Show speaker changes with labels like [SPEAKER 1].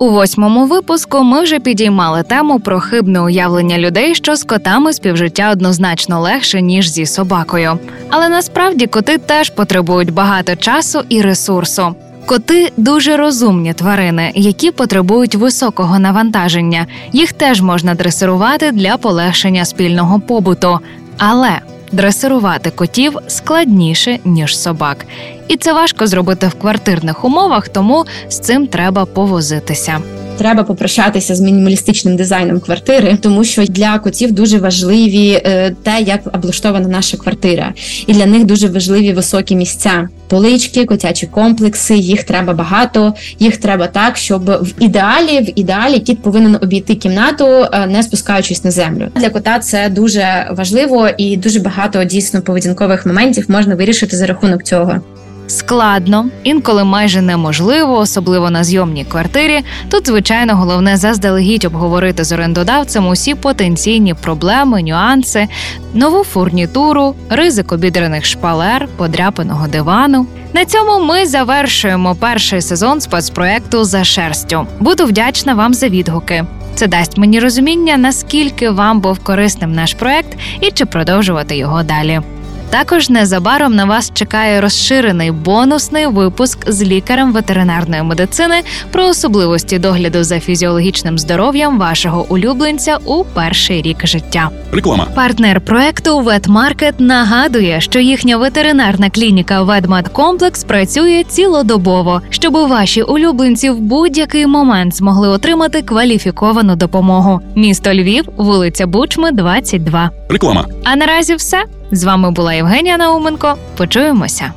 [SPEAKER 1] У восьмому випуску ми вже підіймали тему про хибне уявлення людей, що з котами співжиття однозначно легше ніж зі собакою. Але насправді коти теж потребують багато часу і ресурсу. Коти дуже розумні тварини, які потребують високого навантаження. Їх теж можна дресирувати для полегшення спільного побуту. Але дресирувати котів складніше ніж собак, і це важко зробити в квартирних умовах, тому з цим треба повозитися.
[SPEAKER 2] Треба попрощатися з мінімалістичним дизайном квартири, тому що для котів дуже важливі е, те, як облаштована наша квартира, і для них дуже важливі високі місця. Полички, котячі комплекси, їх треба багато. Їх треба так, щоб в ідеалі, в ідеалі кіт повинен обійти кімнату, е, не спускаючись на землю. Для кота це дуже важливо і дуже багато дійсно поведінкових моментів можна вирішити за рахунок цього.
[SPEAKER 1] Складно, інколи майже неможливо, особливо на зйомній квартирі. Тут, звичайно, головне заздалегідь обговорити з орендодавцем усі потенційні проблеми, нюанси, нову фурнітуру, ризик обідраних шпалер, подряпаного дивану. На цьому ми завершуємо перший сезон спецпроекту за шерстю. Буду вдячна вам за відгуки. Це дасть мені розуміння, наскільки вам був корисним наш проект і чи продовжувати його далі. Також незабаром на вас чекає розширений бонусний випуск з лікарем ветеринарної медицини про особливості догляду за фізіологічним здоров'ям вашого улюбленця у перший рік життя.
[SPEAKER 3] Реклама.
[SPEAKER 1] Партнер проекту Ветмаркет нагадує, що їхня ветеринарна клініка Ведмедкомплекс працює цілодобово, щоб ваші улюбленці в будь-який момент змогли отримати кваліфіковану допомогу. Місто Львів, вулиця Бучми, 22.
[SPEAKER 3] Реклама.
[SPEAKER 1] А наразі все. З вами була Євгенія Науменко. Почуємося.